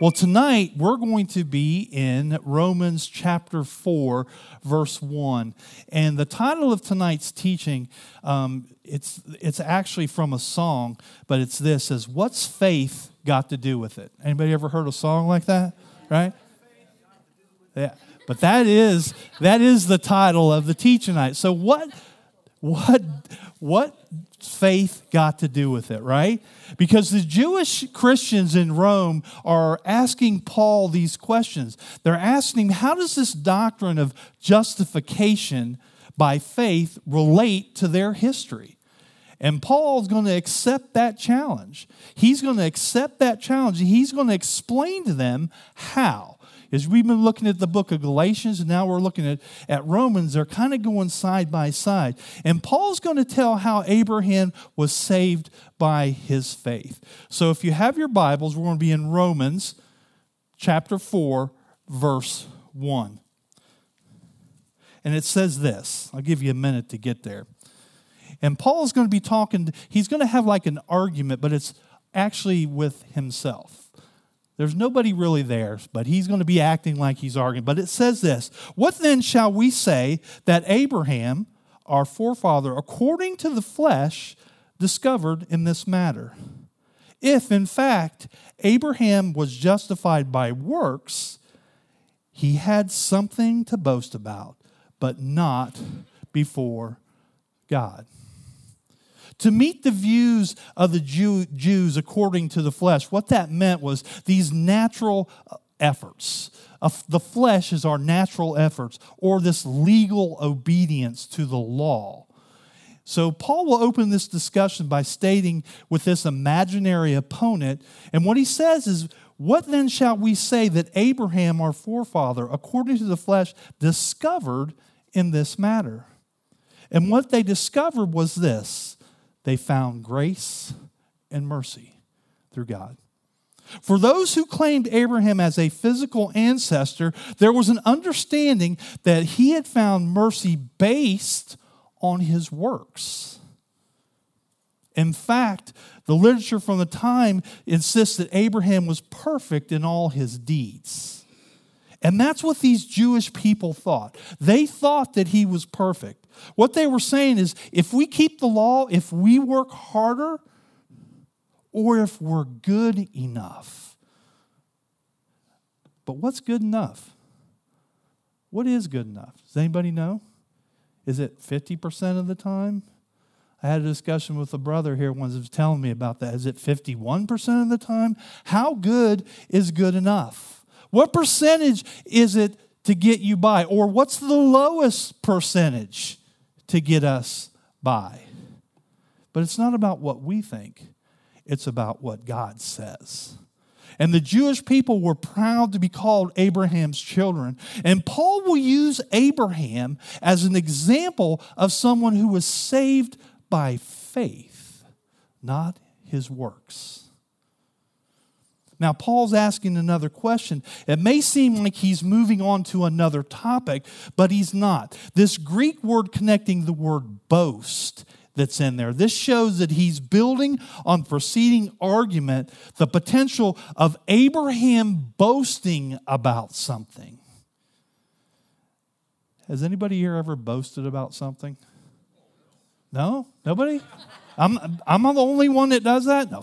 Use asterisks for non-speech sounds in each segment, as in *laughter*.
Well, tonight we're going to be in Romans chapter 4, verse 1. And the title of tonight's teaching, um, it's, it's actually from a song, but it's this says, What's faith got to do with it? Anybody ever heard a song like that? Right? Yeah. But that is that is the title of the teaching tonight. So what what what faith got to do with it, right? Because the Jewish Christians in Rome are asking Paul these questions. They're asking him, how does this doctrine of justification by faith relate to their history? And Paul's going to accept that challenge. He's going to accept that challenge and he's going to explain to them how as we've been looking at the book of Galatians, and now we're looking at, at Romans, they're kind of going side by side. And Paul's going to tell how Abraham was saved by his faith. So if you have your Bibles, we're going to be in Romans chapter 4, verse 1. And it says this I'll give you a minute to get there. And Paul's going to be talking, he's going to have like an argument, but it's actually with himself. There's nobody really there, but he's going to be acting like he's arguing. But it says this What then shall we say that Abraham, our forefather, according to the flesh, discovered in this matter? If, in fact, Abraham was justified by works, he had something to boast about, but not before God to meet the views of the Jew, Jews according to the flesh. What that meant was these natural uh, efforts. The flesh is our natural efforts, or this legal obedience to the law. So, Paul will open this discussion by stating with this imaginary opponent, and what he says is, What then shall we say that Abraham, our forefather, according to the flesh, discovered in this matter? And what they discovered was this they found grace and mercy through God. For those who claimed Abraham as a physical ancestor, there was an understanding that he had found mercy based on his works. In fact, the literature from the time insists that Abraham was perfect in all his deeds. And that's what these Jewish people thought. They thought that he was perfect. What they were saying is if we keep the law, if we work harder, or if we're good enough. But what's good enough? What is good enough? Does anybody know? Is it 50% of the time? I had a discussion with a brother here once who was telling me about that. Is it 51% of the time? How good is good enough? What percentage is it to get you by? Or what's the lowest percentage? To get us by. But it's not about what we think, it's about what God says. And the Jewish people were proud to be called Abraham's children. And Paul will use Abraham as an example of someone who was saved by faith, not his works. Now, Paul's asking another question. It may seem like he's moving on to another topic, but he's not. This Greek word connecting the word boast that's in there. This shows that he's building on preceding argument the potential of Abraham boasting about something. Has anybody here ever boasted about something? No? Nobody? I'm, I'm the only one that does that? No,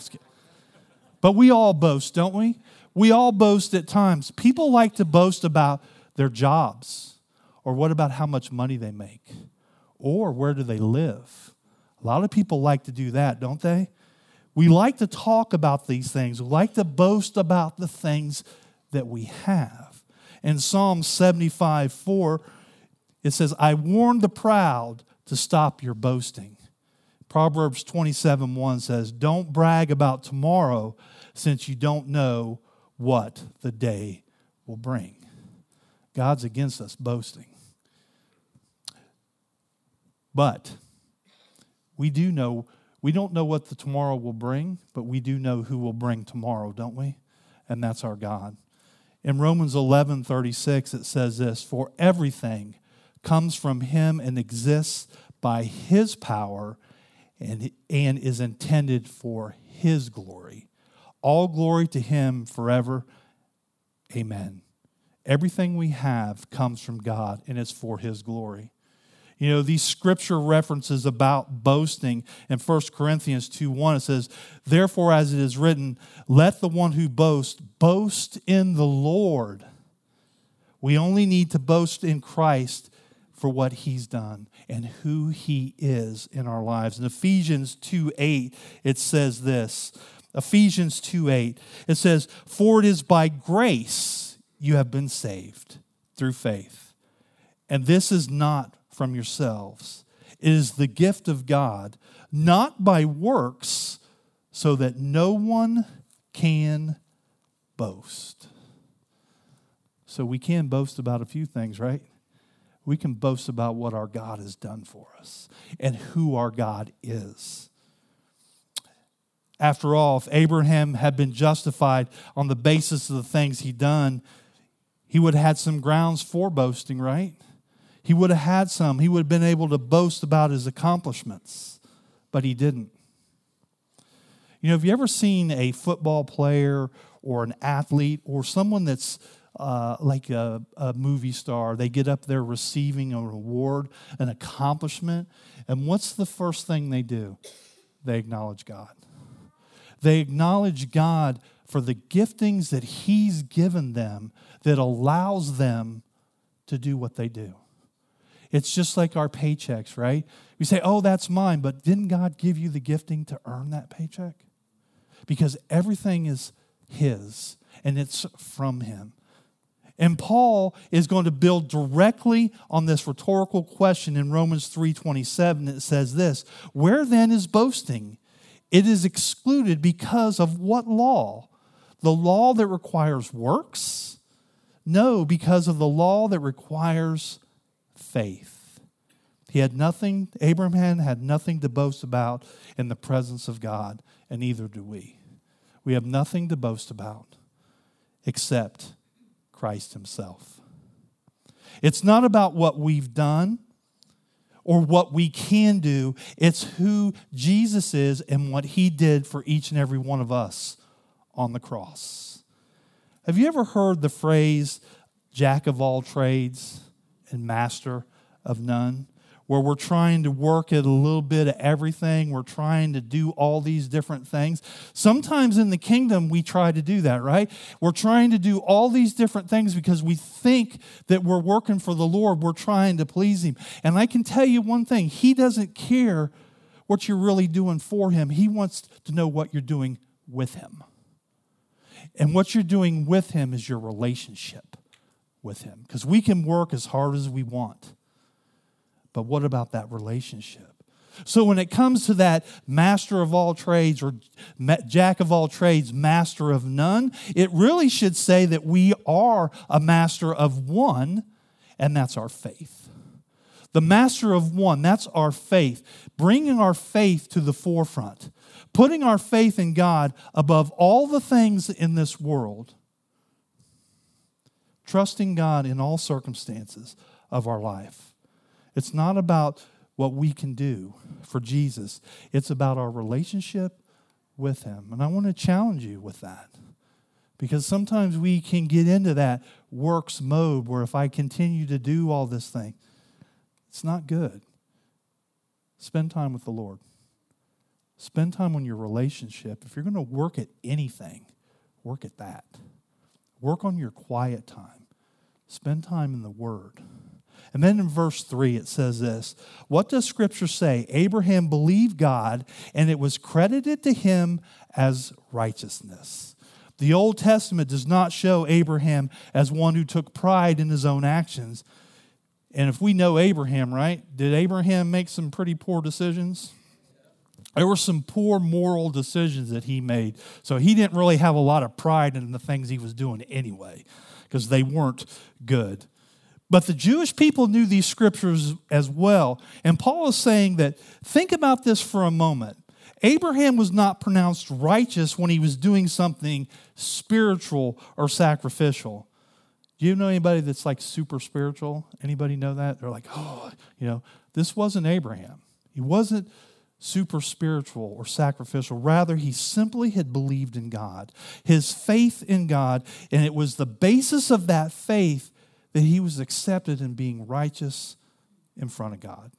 but we all boast, don't we? We all boast at times. People like to boast about their jobs, or what about how much money they make, or where do they live. A lot of people like to do that, don't they? We like to talk about these things. We like to boast about the things that we have. In Psalm 75 4, it says, I warn the proud to stop your boasting. Proverbs 27 1 says, Don't brag about tomorrow since you don't know what the day will bring. God's against us boasting. But we do know, we don't know what the tomorrow will bring, but we do know who will bring tomorrow, don't we? And that's our God. In Romans 11 36, it says this For everything comes from him and exists by his power and, and is intended for his glory. All glory to him forever Amen. Everything we have comes from God and it's for His glory. You know, these scripture references about boasting in 1 Corinthians 2 1, it says, Therefore, as it is written, let the one who boasts boast in the Lord. We only need to boast in Christ for what he's done and who he is in our lives. In Ephesians 2 8, it says this Ephesians 2 8, it says, For it is by grace you have been saved through faith. And this is not from yourselves, it is the gift of God, not by works, so that no one can boast. So we can boast about a few things, right? we can boast about what our God has done for us and who our God is. After all, if Abraham had been justified on the basis of the things he'd done, he would have had some grounds for boasting, right? He would have had some. He would have been able to boast about his accomplishments, but he didn't. You know, have you ever seen a football player or an athlete or someone that's uh, like a, a, movie star. They get up there receiving a reward, an accomplishment. And what's the first thing they do? They acknowledge God. They acknowledge God for the giftings that He's given them that allows them to do what they do. It's just like our paychecks, right? We say, oh, that's mine, but didn't God give you the gifting to earn that paycheck? Because everything is His and it's from Him. And Paul is going to build directly on this rhetorical question in Romans 3:27 it says this, "Where then is boasting? It is excluded because of what law? The law that requires works? No, because of the law that requires faith." He had nothing Abraham had nothing to boast about in the presence of God, and neither do we. We have nothing to boast about except Christ Himself. It's not about what we've done or what we can do, it's who Jesus is and what He did for each and every one of us on the cross. Have you ever heard the phrase, jack of all trades and master of none? Where we're trying to work at a little bit of everything. We're trying to do all these different things. Sometimes in the kingdom, we try to do that, right? We're trying to do all these different things because we think that we're working for the Lord. We're trying to please Him. And I can tell you one thing He doesn't care what you're really doing for Him, He wants to know what you're doing with Him. And what you're doing with Him is your relationship with Him. Because we can work as hard as we want. But what about that relationship? So when it comes to that master of all trades or jack of all trades, master of none, it really should say that we are a master of one, and that's our faith. The master of one, that's our faith, bringing our faith to the forefront, putting our faith in God above all the things in this world, trusting God in all circumstances of our life. It's not about what we can do for Jesus, it's about our relationship with Him. And I want to challenge you with that. Because sometimes we can get into that works mode where if I continue to do all this thing, it's not good. Spend time with the Lord. Spend time on your relationship. If you're going to work at anything, work at that. Work on your quiet time. Spend time in the Word. And then in verse 3, it says this What does Scripture say? Abraham believed God, and it was credited to him as righteousness. The Old Testament does not show Abraham as one who took pride in his own actions. And if we know Abraham, right, did Abraham make some pretty poor decisions? There were some poor moral decisions that he made. So he didn't really have a lot of pride in the things he was doing anyway, because they weren't good. But the Jewish people knew these scriptures as well. And Paul is saying that think about this for a moment. Abraham was not pronounced righteous when he was doing something spiritual or sacrificial. Do you know anybody that's like super spiritual? Anybody know that? They're like, oh, you know, this wasn't Abraham. He wasn't super spiritual or sacrificial. Rather, he simply had believed in God, his faith in God, and it was the basis of that faith that he was accepted in being righteous in front of God.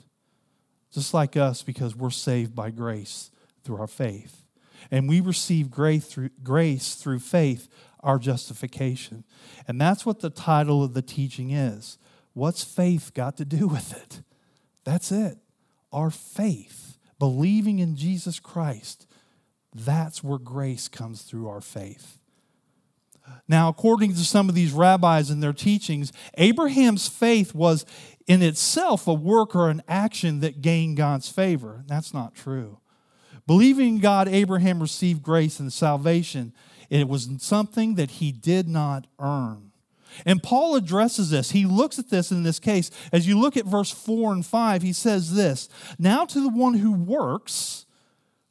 Just like us, because we're saved by grace through our faith. And we receive grace through, grace through faith, our justification. And that's what the title of the teaching is. What's faith got to do with it? That's it. Our faith believing in Jesus Christ, that's where grace comes through our faith. Now, according to some of these rabbis and their teachings, Abraham's faith was in itself a work or an action that gained God's favor. That's not true. Believing in God, Abraham received grace and salvation. It was something that he did not earn. And Paul addresses this. He looks at this in this case. As you look at verse 4 and 5, he says this Now to the one who works,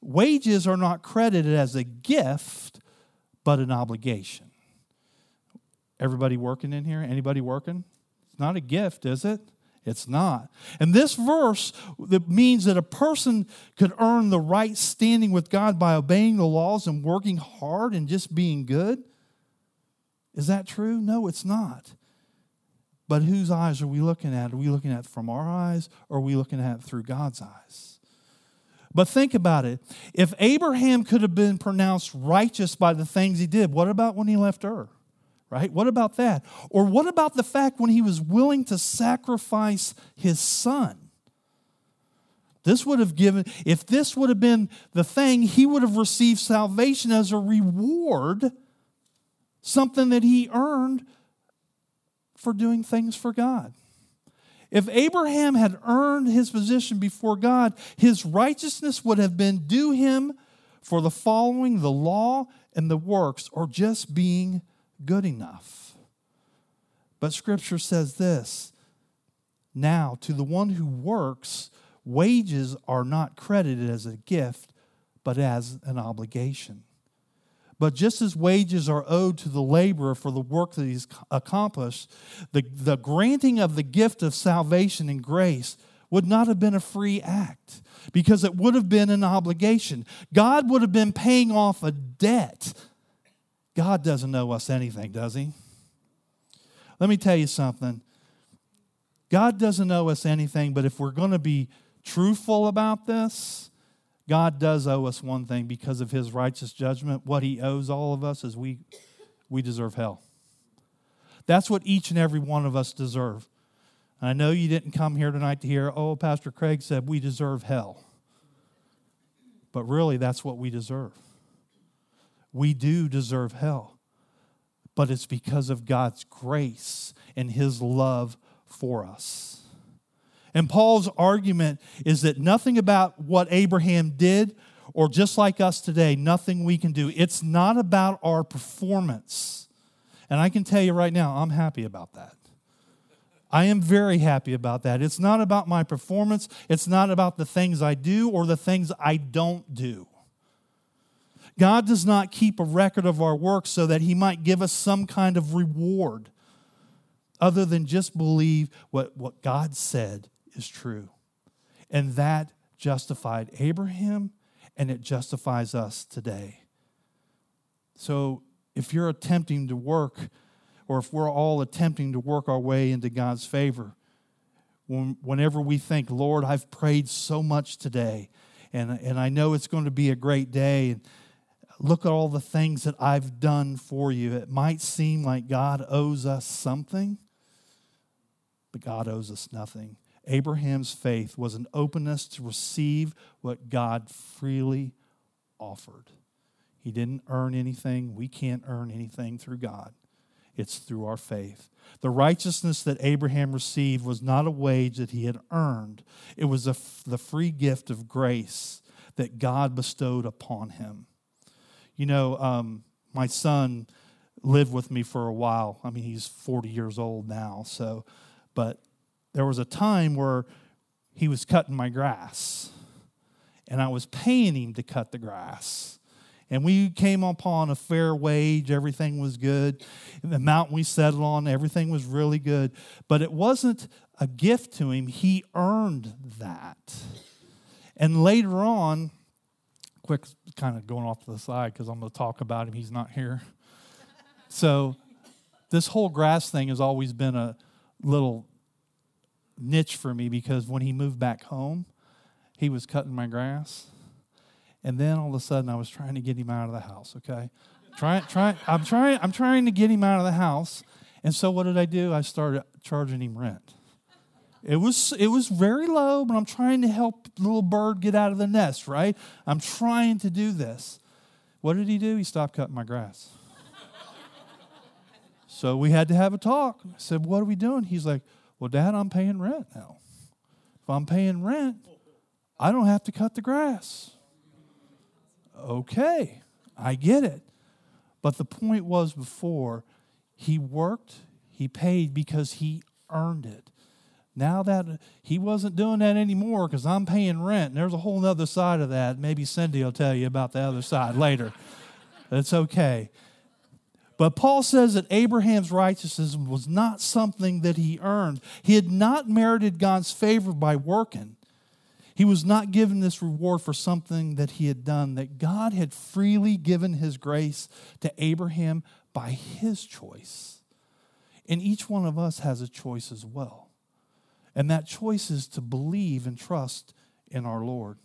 wages are not credited as a gift, but an obligation. Everybody working in here? Anybody working? It's not a gift, is it? It's not. And this verse that means that a person could earn the right standing with God by obeying the laws and working hard and just being good. Is that true? No, it's not. But whose eyes are we looking at? Are we looking at from our eyes or are we looking at through God's eyes? But think about it. If Abraham could have been pronounced righteous by the things he did, what about when he left Ur? Right? What about that? Or what about the fact when he was willing to sacrifice his son? This would have given, if this would have been the thing, he would have received salvation as a reward something that he earned for doing things for God. If Abraham had earned his position before God, his righteousness would have been due him for the following the law and the works or just being good enough. But scripture says this now, to the one who works, wages are not credited as a gift, but as an obligation. But just as wages are owed to the laborer for the work that he's accomplished, the, the granting of the gift of salvation and grace would not have been a free act because it would have been an obligation. God would have been paying off a debt. God doesn't owe us anything, does he? Let me tell you something. God doesn't owe us anything, but if we're going to be truthful about this, God does owe us one thing because of his righteous judgment. What he owes all of us is we, we deserve hell. That's what each and every one of us deserve. I know you didn't come here tonight to hear, oh, Pastor Craig said we deserve hell. But really, that's what we deserve. We do deserve hell. But it's because of God's grace and his love for us. And Paul's argument is that nothing about what Abraham did, or just like us today, nothing we can do. It's not about our performance. And I can tell you right now, I'm happy about that. I am very happy about that. It's not about my performance, it's not about the things I do or the things I don't do. God does not keep a record of our work so that He might give us some kind of reward other than just believe what, what God said is true. And that justified Abraham and it justifies us today. So if you're attempting to work, or if we're all attempting to work our way into God's favor, whenever we think, Lord, I've prayed so much today, and, and I know it's going to be a great day, and look at all the things that I've done for you, it might seem like God owes us something, but God owes us nothing. Abraham's faith was an openness to receive what God freely offered. He didn't earn anything. We can't earn anything through God. It's through our faith. The righteousness that Abraham received was not a wage that he had earned, it was the free gift of grace that God bestowed upon him. You know, um, my son lived with me for a while. I mean, he's 40 years old now, so, but there was a time where he was cutting my grass, and I was paying him to cut the grass. And we came upon a fair wage, everything was good. The mountain we settled on, everything was really good. But it wasn't a gift to him, he earned that. And later on, quick, kind of going off to the side because I'm going to talk about him. He's not here. *laughs* so, this whole grass thing has always been a little niche for me because when he moved back home, he was cutting my grass. And then all of a sudden, I was trying to get him out of the house, okay? Try, try, I'm, trying, I'm trying to get him out of the house. And so, what did I do? I started charging him rent. It was, it was very low, but I'm trying to help little bird get out of the nest, right? I'm trying to do this. What did he do? He stopped cutting my grass. *laughs* so we had to have a talk. I said, What are we doing? He's like, Well, Dad, I'm paying rent now. If I'm paying rent, I don't have to cut the grass. Okay, I get it. But the point was before, he worked, he paid because he earned it. Now that he wasn't doing that anymore because I'm paying rent. And there's a whole other side of that. Maybe Cindy will tell you about the other side *laughs* later. That's okay. But Paul says that Abraham's righteousness was not something that he earned. He had not merited God's favor by working. He was not given this reward for something that he had done, that God had freely given his grace to Abraham by his choice. And each one of us has a choice as well. And that choice is to believe and trust in our Lord.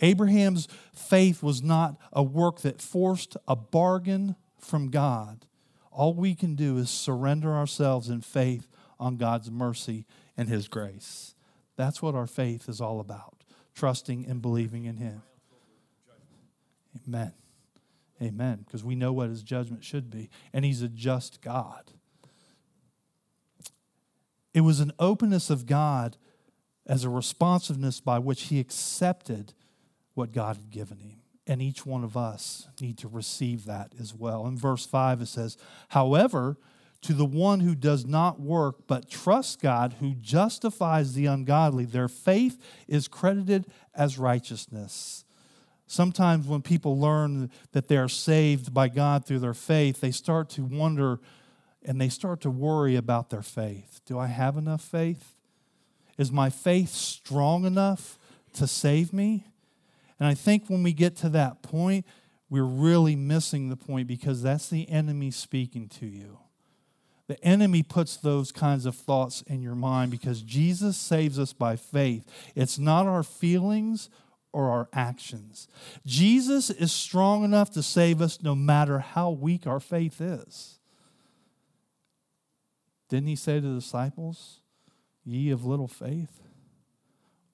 Abraham's faith was not a work that forced a bargain from God. All we can do is surrender ourselves in faith on God's mercy and His grace. That's what our faith is all about trusting and believing in Him. Amen. Amen. Because we know what His judgment should be, and He's a just God. It was an openness of God as a responsiveness by which he accepted what God had given him. And each one of us need to receive that as well. In verse 5, it says, However, to the one who does not work but trusts God, who justifies the ungodly, their faith is credited as righteousness. Sometimes when people learn that they are saved by God through their faith, they start to wonder and they start to worry about their faith. Do I have enough faith? Is my faith strong enough to save me? And I think when we get to that point, we're really missing the point because that's the enemy speaking to you. The enemy puts those kinds of thoughts in your mind because Jesus saves us by faith. It's not our feelings or our actions. Jesus is strong enough to save us no matter how weak our faith is. Didn't he say to the disciples, Ye of little faith?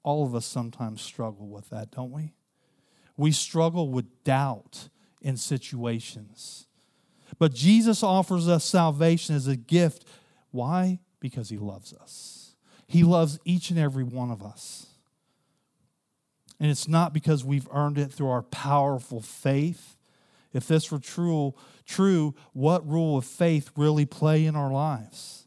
All of us sometimes struggle with that, don't we? We struggle with doubt in situations. But Jesus offers us salvation as a gift. Why? Because he loves us. He loves each and every one of us. And it's not because we've earned it through our powerful faith. If this were true, true, what role of faith really play in our lives?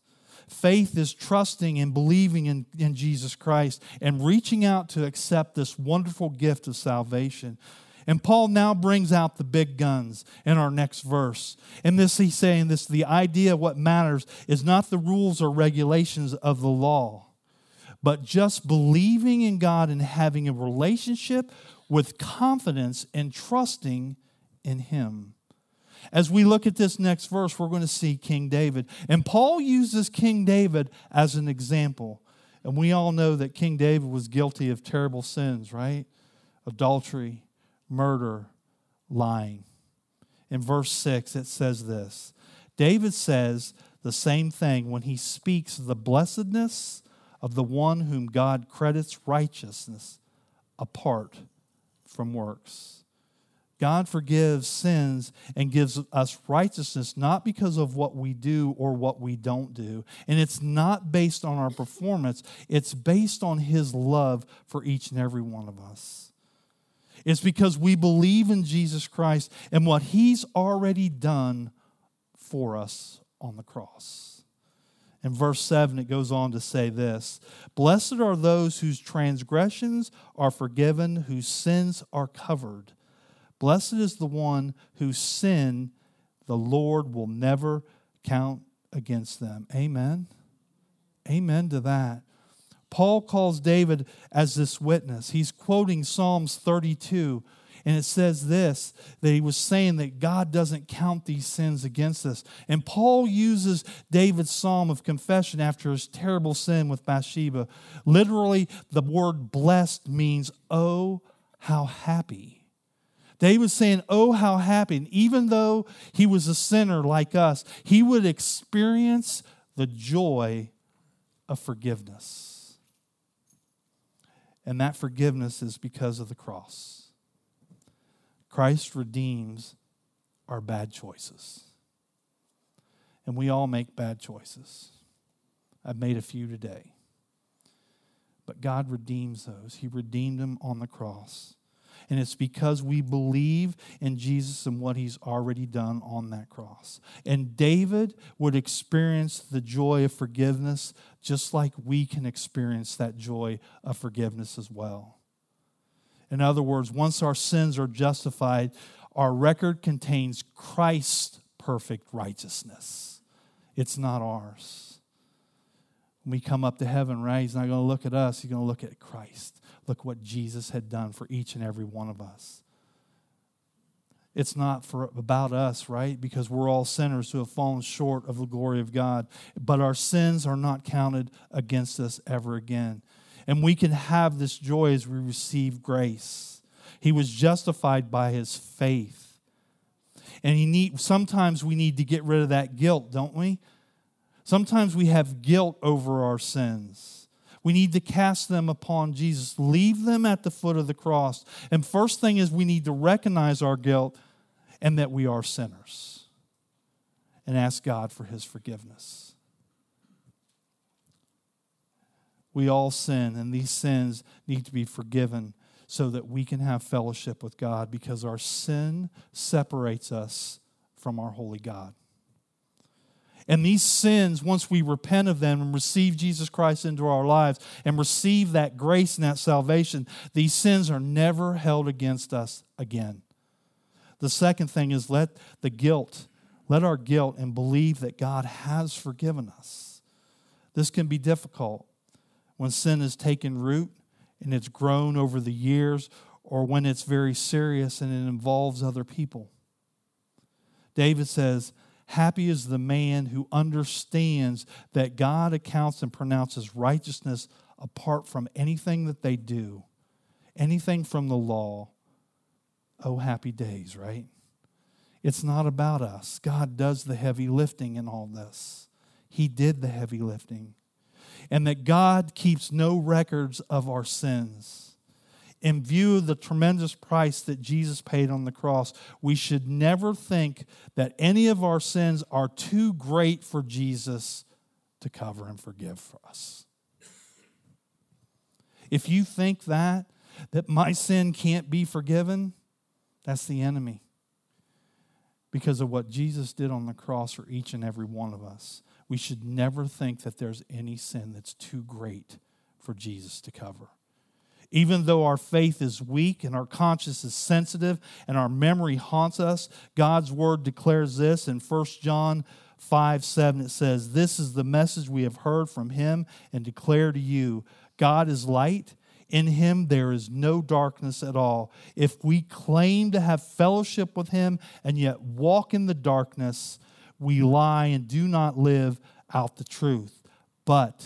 Faith is trusting and believing in, in Jesus Christ and reaching out to accept this wonderful gift of salvation. And Paul now brings out the big guns in our next verse. And this he's saying this the idea of what matters is not the rules or regulations of the law, but just believing in God and having a relationship with confidence and trusting in him. As we look at this next verse, we're going to see King David. And Paul uses King David as an example. And we all know that King David was guilty of terrible sins, right? Adultery, murder, lying. In verse 6, it says this David says the same thing when he speaks of the blessedness of the one whom God credits righteousness apart from works. God forgives sins and gives us righteousness not because of what we do or what we don't do. And it's not based on our performance, it's based on His love for each and every one of us. It's because we believe in Jesus Christ and what He's already done for us on the cross. In verse 7, it goes on to say this Blessed are those whose transgressions are forgiven, whose sins are covered. Blessed is the one whose sin the Lord will never count against them. Amen. Amen to that. Paul calls David as this witness. He's quoting Psalms 32, and it says this that he was saying that God doesn't count these sins against us. And Paul uses David's psalm of confession after his terrible sin with Bathsheba. Literally, the word blessed means, oh, how happy. David saying, Oh, how happy. Even though he was a sinner like us, he would experience the joy of forgiveness. And that forgiveness is because of the cross. Christ redeems our bad choices. And we all make bad choices. I've made a few today. But God redeems those. He redeemed them on the cross. And it's because we believe in Jesus and what he's already done on that cross. And David would experience the joy of forgiveness just like we can experience that joy of forgiveness as well. In other words, once our sins are justified, our record contains Christ's perfect righteousness. It's not ours. When we come up to heaven, right, he's not going to look at us, he's going to look at Christ. Look what Jesus had done for each and every one of us. It's not for about us, right? Because we're all sinners who have fallen short of the glory of God. But our sins are not counted against us ever again. And we can have this joy as we receive grace. He was justified by his faith. And he need, sometimes we need to get rid of that guilt, don't we? Sometimes we have guilt over our sins. We need to cast them upon Jesus, leave them at the foot of the cross. And first thing is we need to recognize our guilt and that we are sinners and ask God for his forgiveness. We all sin, and these sins need to be forgiven so that we can have fellowship with God because our sin separates us from our holy God. And these sins, once we repent of them and receive Jesus Christ into our lives and receive that grace and that salvation, these sins are never held against us again. The second thing is let the guilt, let our guilt and believe that God has forgiven us. This can be difficult when sin has taken root and it's grown over the years or when it's very serious and it involves other people. David says, Happy is the man who understands that God accounts and pronounces righteousness apart from anything that they do, anything from the law. Oh, happy days, right? It's not about us. God does the heavy lifting in all this. He did the heavy lifting. And that God keeps no records of our sins in view of the tremendous price that Jesus paid on the cross, we should never think that any of our sins are too great for Jesus to cover and forgive for us. If you think that, that my sin can't be forgiven, that's the enemy. Because of what Jesus did on the cross for each and every one of us. We should never think that there's any sin that's too great for Jesus to cover. Even though our faith is weak and our conscience is sensitive and our memory haunts us, God's word declares this in 1 John 5 7. It says, This is the message we have heard from him and declare to you God is light. In him there is no darkness at all. If we claim to have fellowship with him and yet walk in the darkness, we lie and do not live out the truth. But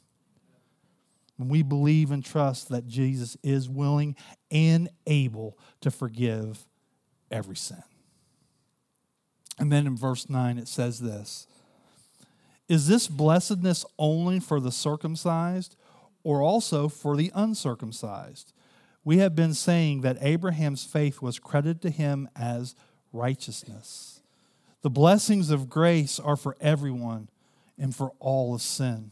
When we believe and trust that Jesus is willing and able to forgive every sin. And then in verse 9 it says this Is this blessedness only for the circumcised or also for the uncircumcised? We have been saying that Abraham's faith was credited to him as righteousness. The blessings of grace are for everyone and for all of sin.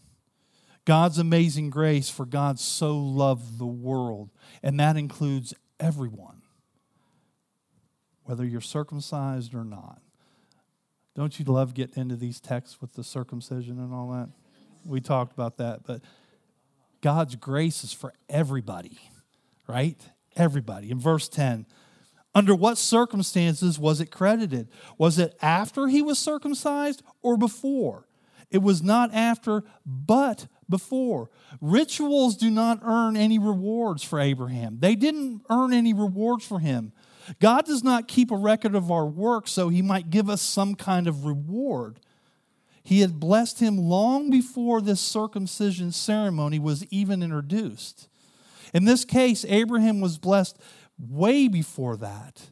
God's amazing grace, for God so loved the world, and that includes everyone. whether you're circumcised or not. Don't you love getting into these texts with the circumcision and all that? We talked about that, but God's grace is for everybody, right? Everybody. In verse 10, under what circumstances was it credited? Was it after he was circumcised or before? It was not after, but before. Rituals do not earn any rewards for Abraham. They didn't earn any rewards for him. God does not keep a record of our work so he might give us some kind of reward. He had blessed him long before this circumcision ceremony was even introduced. In this case, Abraham was blessed way before that.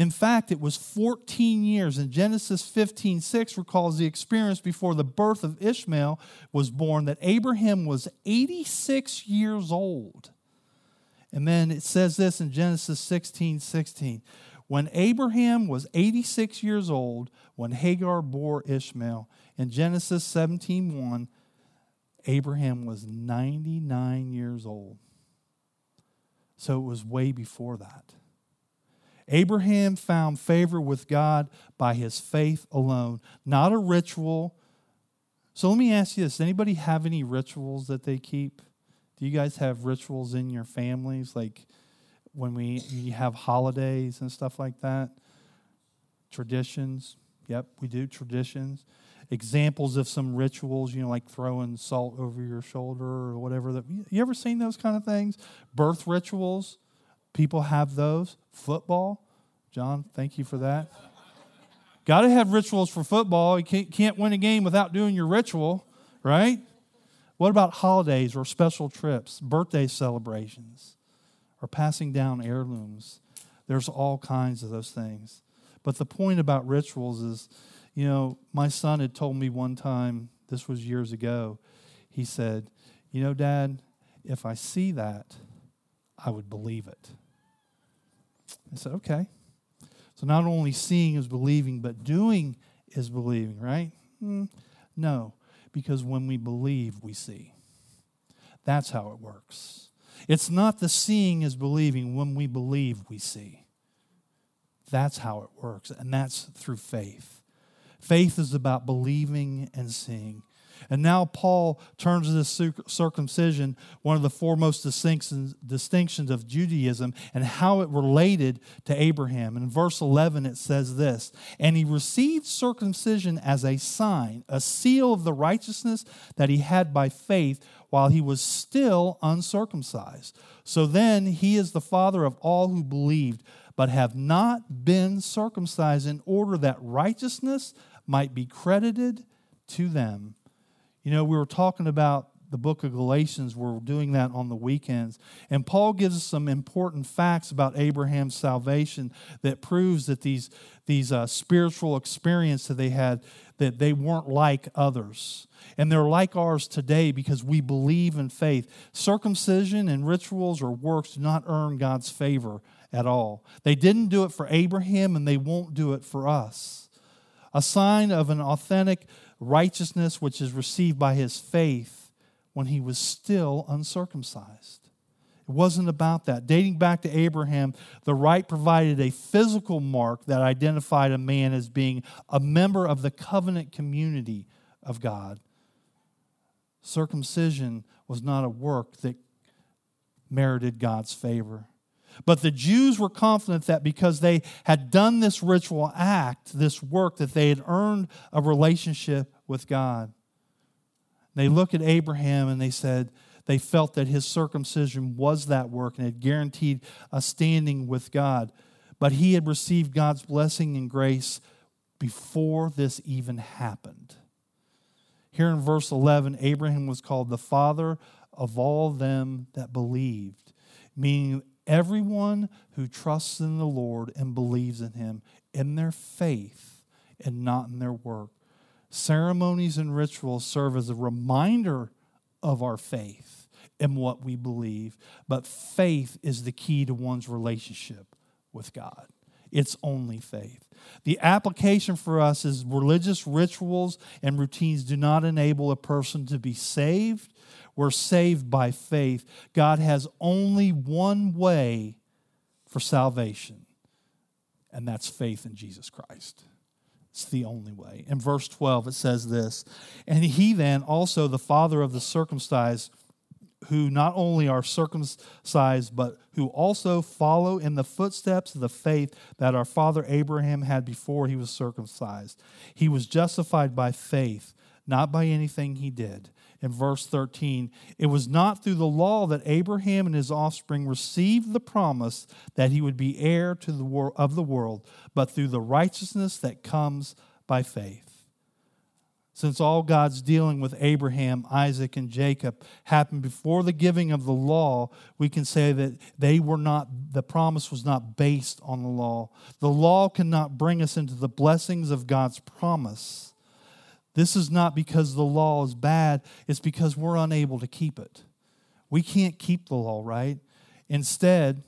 In fact, it was 14 years, and Genesis 15 6 recalls the experience before the birth of Ishmael was born that Abraham was 86 years old. And then it says this in Genesis 16 16. When Abraham was 86 years old, when Hagar bore Ishmael, in Genesis 17 1, Abraham was 99 years old. So it was way before that. Abraham found favor with God by his faith alone, not a ritual. So let me ask you this anybody have any rituals that they keep? Do you guys have rituals in your families, like when we you have holidays and stuff like that? Traditions. Yep, we do traditions. Examples of some rituals, you know, like throwing salt over your shoulder or whatever. That you ever seen those kind of things? Birth rituals. People have those. Football. John, thank you for that. Got to have rituals for football. You can't, can't win a game without doing your ritual, right? What about holidays or special trips, birthday celebrations, or passing down heirlooms? There's all kinds of those things. But the point about rituals is, you know, my son had told me one time, this was years ago, he said, You know, Dad, if I see that, I would believe it. I said, Okay. So not only seeing is believing, but doing is believing, right? Mm, no because when we believe, we see. That's how it works. It's not the seeing is believing. When we believe, we see. That's how it works, and that's through faith. Faith is about believing and seeing. And now Paul turns to this circumcision, one of the foremost distinctions of Judaism, and how it related to Abraham. In verse 11, it says this And he received circumcision as a sign, a seal of the righteousness that he had by faith while he was still uncircumcised. So then he is the father of all who believed, but have not been circumcised, in order that righteousness might be credited to them. You know, we were talking about the book of Galatians. We're doing that on the weekends. And Paul gives us some important facts about Abraham's salvation that proves that these, these uh, spiritual experiences that they had, that they weren't like others. And they're like ours today because we believe in faith. Circumcision and rituals or works do not earn God's favor at all. They didn't do it for Abraham and they won't do it for us. A sign of an authentic righteousness which is received by his faith when he was still uncircumcised. It wasn't about that. Dating back to Abraham, the rite provided a physical mark that identified a man as being a member of the covenant community of God. Circumcision was not a work that merited God's favor. But the Jews were confident that because they had done this ritual act, this work, that they had earned a relationship with God. They look at Abraham and they said they felt that his circumcision was that work and had guaranteed a standing with God. But he had received God's blessing and grace before this even happened. Here in verse 11, Abraham was called the father of all them that believed, meaning everyone who trusts in the Lord and believes in him in their faith and not in their work. Ceremonies and rituals serve as a reminder of our faith and what we believe, but faith is the key to one's relationship with God. It's only faith. The application for us is religious rituals and routines do not enable a person to be saved we're saved by faith. God has only one way for salvation, and that's faith in Jesus Christ. It's the only way. In verse 12, it says this And he then, also the father of the circumcised, who not only are circumcised, but who also follow in the footsteps of the faith that our father Abraham had before he was circumcised. He was justified by faith, not by anything he did. In verse 13, it was not through the law that Abraham and his offspring received the promise that he would be heir to the wor- of the world, but through the righteousness that comes by faith. Since all God's dealing with Abraham, Isaac, and Jacob happened before the giving of the law, we can say that they were not, the promise was not based on the law. The law cannot bring us into the blessings of God's promise. This is not because the law is bad, it's because we're unable to keep it. We can't keep the law, right? Instead,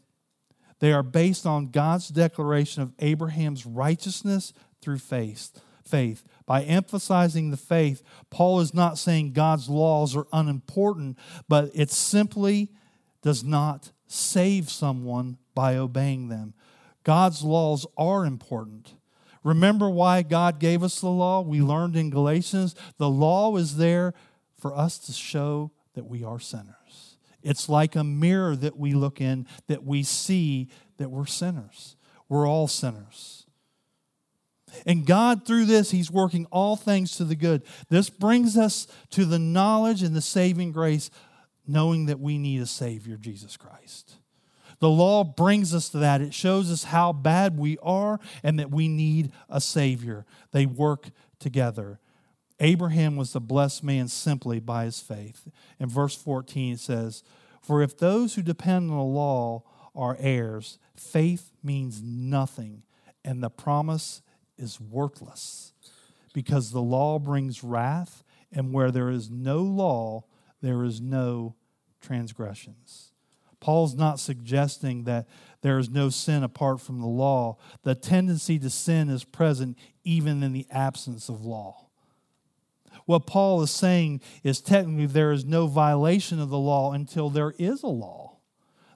they are based on God's declaration of Abraham's righteousness through faith. Faith. By emphasizing the faith, Paul is not saying God's laws are unimportant, but it simply does not save someone by obeying them. God's laws are important. Remember why God gave us the law? We learned in Galatians the law is there for us to show that we are sinners. It's like a mirror that we look in that we see that we're sinners. We're all sinners. And God, through this, He's working all things to the good. This brings us to the knowledge and the saving grace, knowing that we need a Savior, Jesus Christ. The law brings us to that. It shows us how bad we are and that we need a Savior. They work together. Abraham was a blessed man simply by his faith. In verse 14, it says, For if those who depend on the law are heirs, faith means nothing, and the promise is worthless because the law brings wrath, and where there is no law, there is no transgressions. Paul's not suggesting that there is no sin apart from the law. The tendency to sin is present even in the absence of law. What Paul is saying is technically there is no violation of the law until there is a law.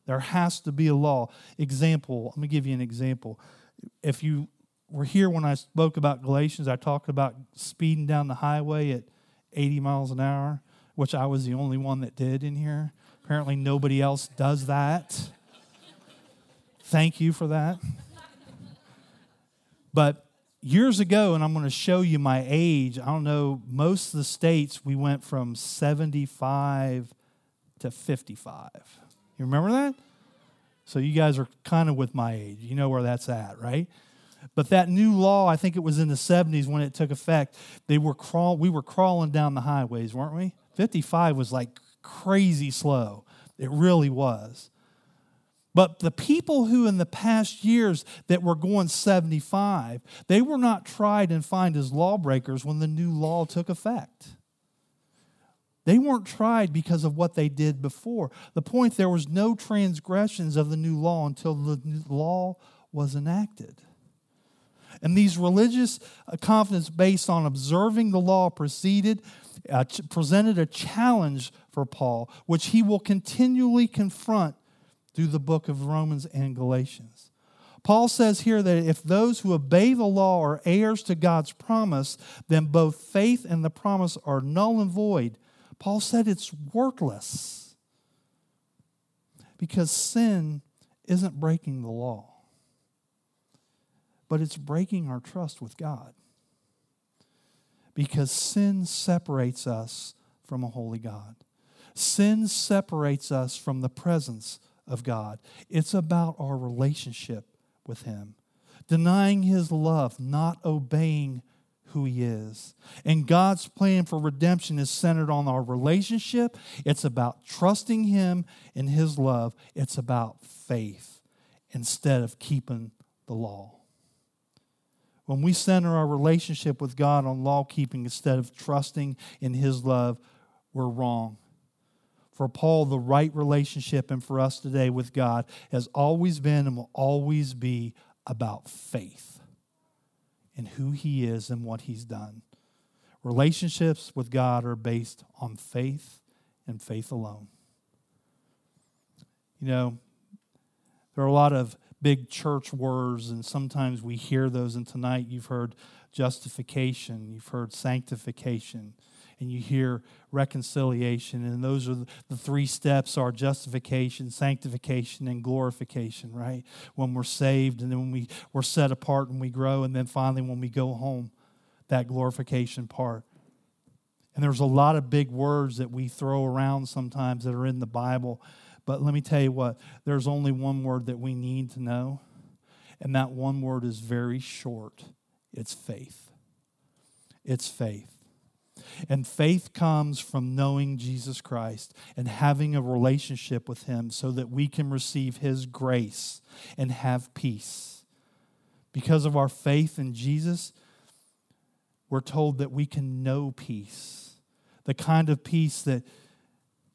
There has to be a law. Example, let me give you an example. If you were here when I spoke about Galatians. I talked about speeding down the highway at 80 miles an hour, which I was the only one that did in here. Apparently, nobody else does that. Thank you for that. But years ago, and I'm going to show you my age, I don't know, most of the states we went from 75 to 55. You remember that? So you guys are kind of with my age. You know where that's at, right? But that new law, I think it was in the 70s when it took effect, they were crawl, we were crawling down the highways, weren't we? 55 was like crazy slow. It really was. But the people who in the past years that were going 75, they were not tried and fined as lawbreakers when the new law took effect. They weren't tried because of what they did before. The point there was no transgressions of the new law until the law was enacted. And these religious uh, confidence based on observing the law proceeded, uh, presented a challenge for Paul, which he will continually confront through the book of Romans and Galatians. Paul says here that if those who obey the law are heirs to God's promise, then both faith and the promise are null and void. Paul said it's worthless because sin isn't breaking the law but it's breaking our trust with God. Because sin separates us from a holy God. Sin separates us from the presence of God. It's about our relationship with Him, denying His love, not obeying who He is. And God's plan for redemption is centered on our relationship. It's about trusting Him in His love, it's about faith instead of keeping the law. When we center our relationship with God on law keeping instead of trusting in His love, we're wrong. For Paul, the right relationship, and for us today with God, has always been and will always be about faith in who He is and what He's done. Relationships with God are based on faith and faith alone. You know, there are a lot of big church words, and sometimes we hear those. And tonight you've heard justification, you've heard sanctification, and you hear reconciliation. And those are the three steps are justification, sanctification, and glorification, right? When we're saved, and then when we, we're set apart and we grow, and then finally when we go home, that glorification part. And there's a lot of big words that we throw around sometimes that are in the Bible. But let me tell you what, there's only one word that we need to know. And that one word is very short it's faith. It's faith. And faith comes from knowing Jesus Christ and having a relationship with Him so that we can receive His grace and have peace. Because of our faith in Jesus, we're told that we can know peace. The kind of peace that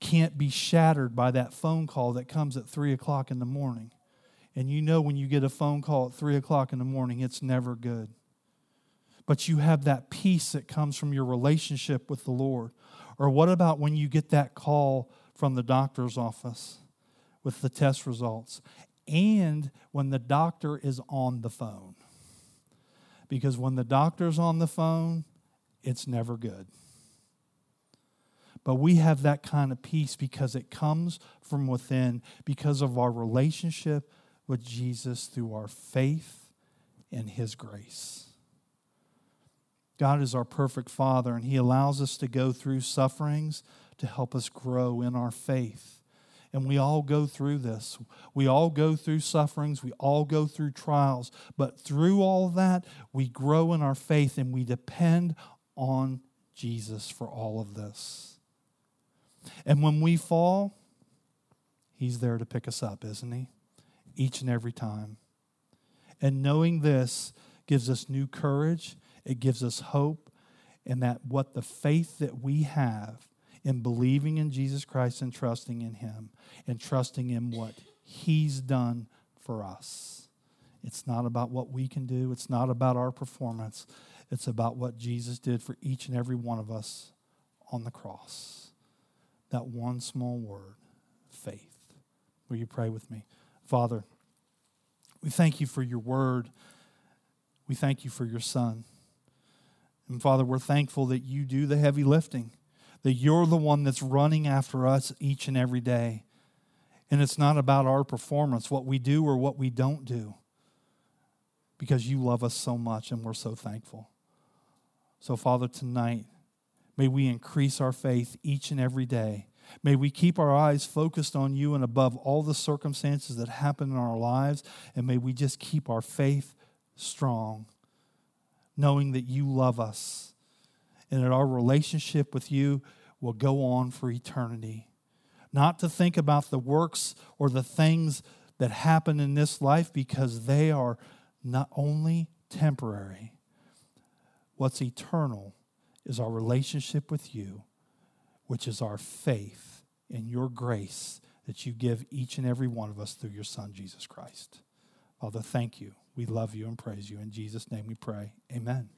can't be shattered by that phone call that comes at three o'clock in the morning. And you know when you get a phone call at three o'clock in the morning, it's never good but you have that peace that comes from your relationship with the Lord? Or what about when you get that call from the doctor's office with the test results and when the doctor is on the phone? Because when the doctor's on the phone, it's never good. But we have that kind of peace because it comes from within, because of our relationship with Jesus through our faith and His grace. God is our perfect Father, and He allows us to go through sufferings to help us grow in our faith. And we all go through this. We all go through sufferings. We all go through trials. But through all that, we grow in our faith and we depend on Jesus for all of this. And when we fall, He's there to pick us up, isn't He? Each and every time. And knowing this gives us new courage it gives us hope and that what the faith that we have in believing in Jesus Christ and trusting in Him and trusting in what He's done for us. It's not about what we can do, it's not about our performance, it's about what Jesus did for each and every one of us on the cross. That one small word, faith. Will you pray with me? Father, we thank you for your word. We thank you for your son. And Father, we're thankful that you do the heavy lifting, that you're the one that's running after us each and every day. And it's not about our performance, what we do or what we don't do, because you love us so much and we're so thankful. So, Father, tonight, may we increase our faith each and every day. May we keep our eyes focused on you and above all the circumstances that happen in our lives. And may we just keep our faith strong knowing that you love us and that our relationship with you will go on for eternity. Not to think about the works or the things that happen in this life because they are not only temporary. What's eternal is our relationship with you, which is our faith in your grace that you give each and every one of us through your Son, Jesus Christ. Father, thank you. We love you and praise you. In Jesus' name we pray. Amen.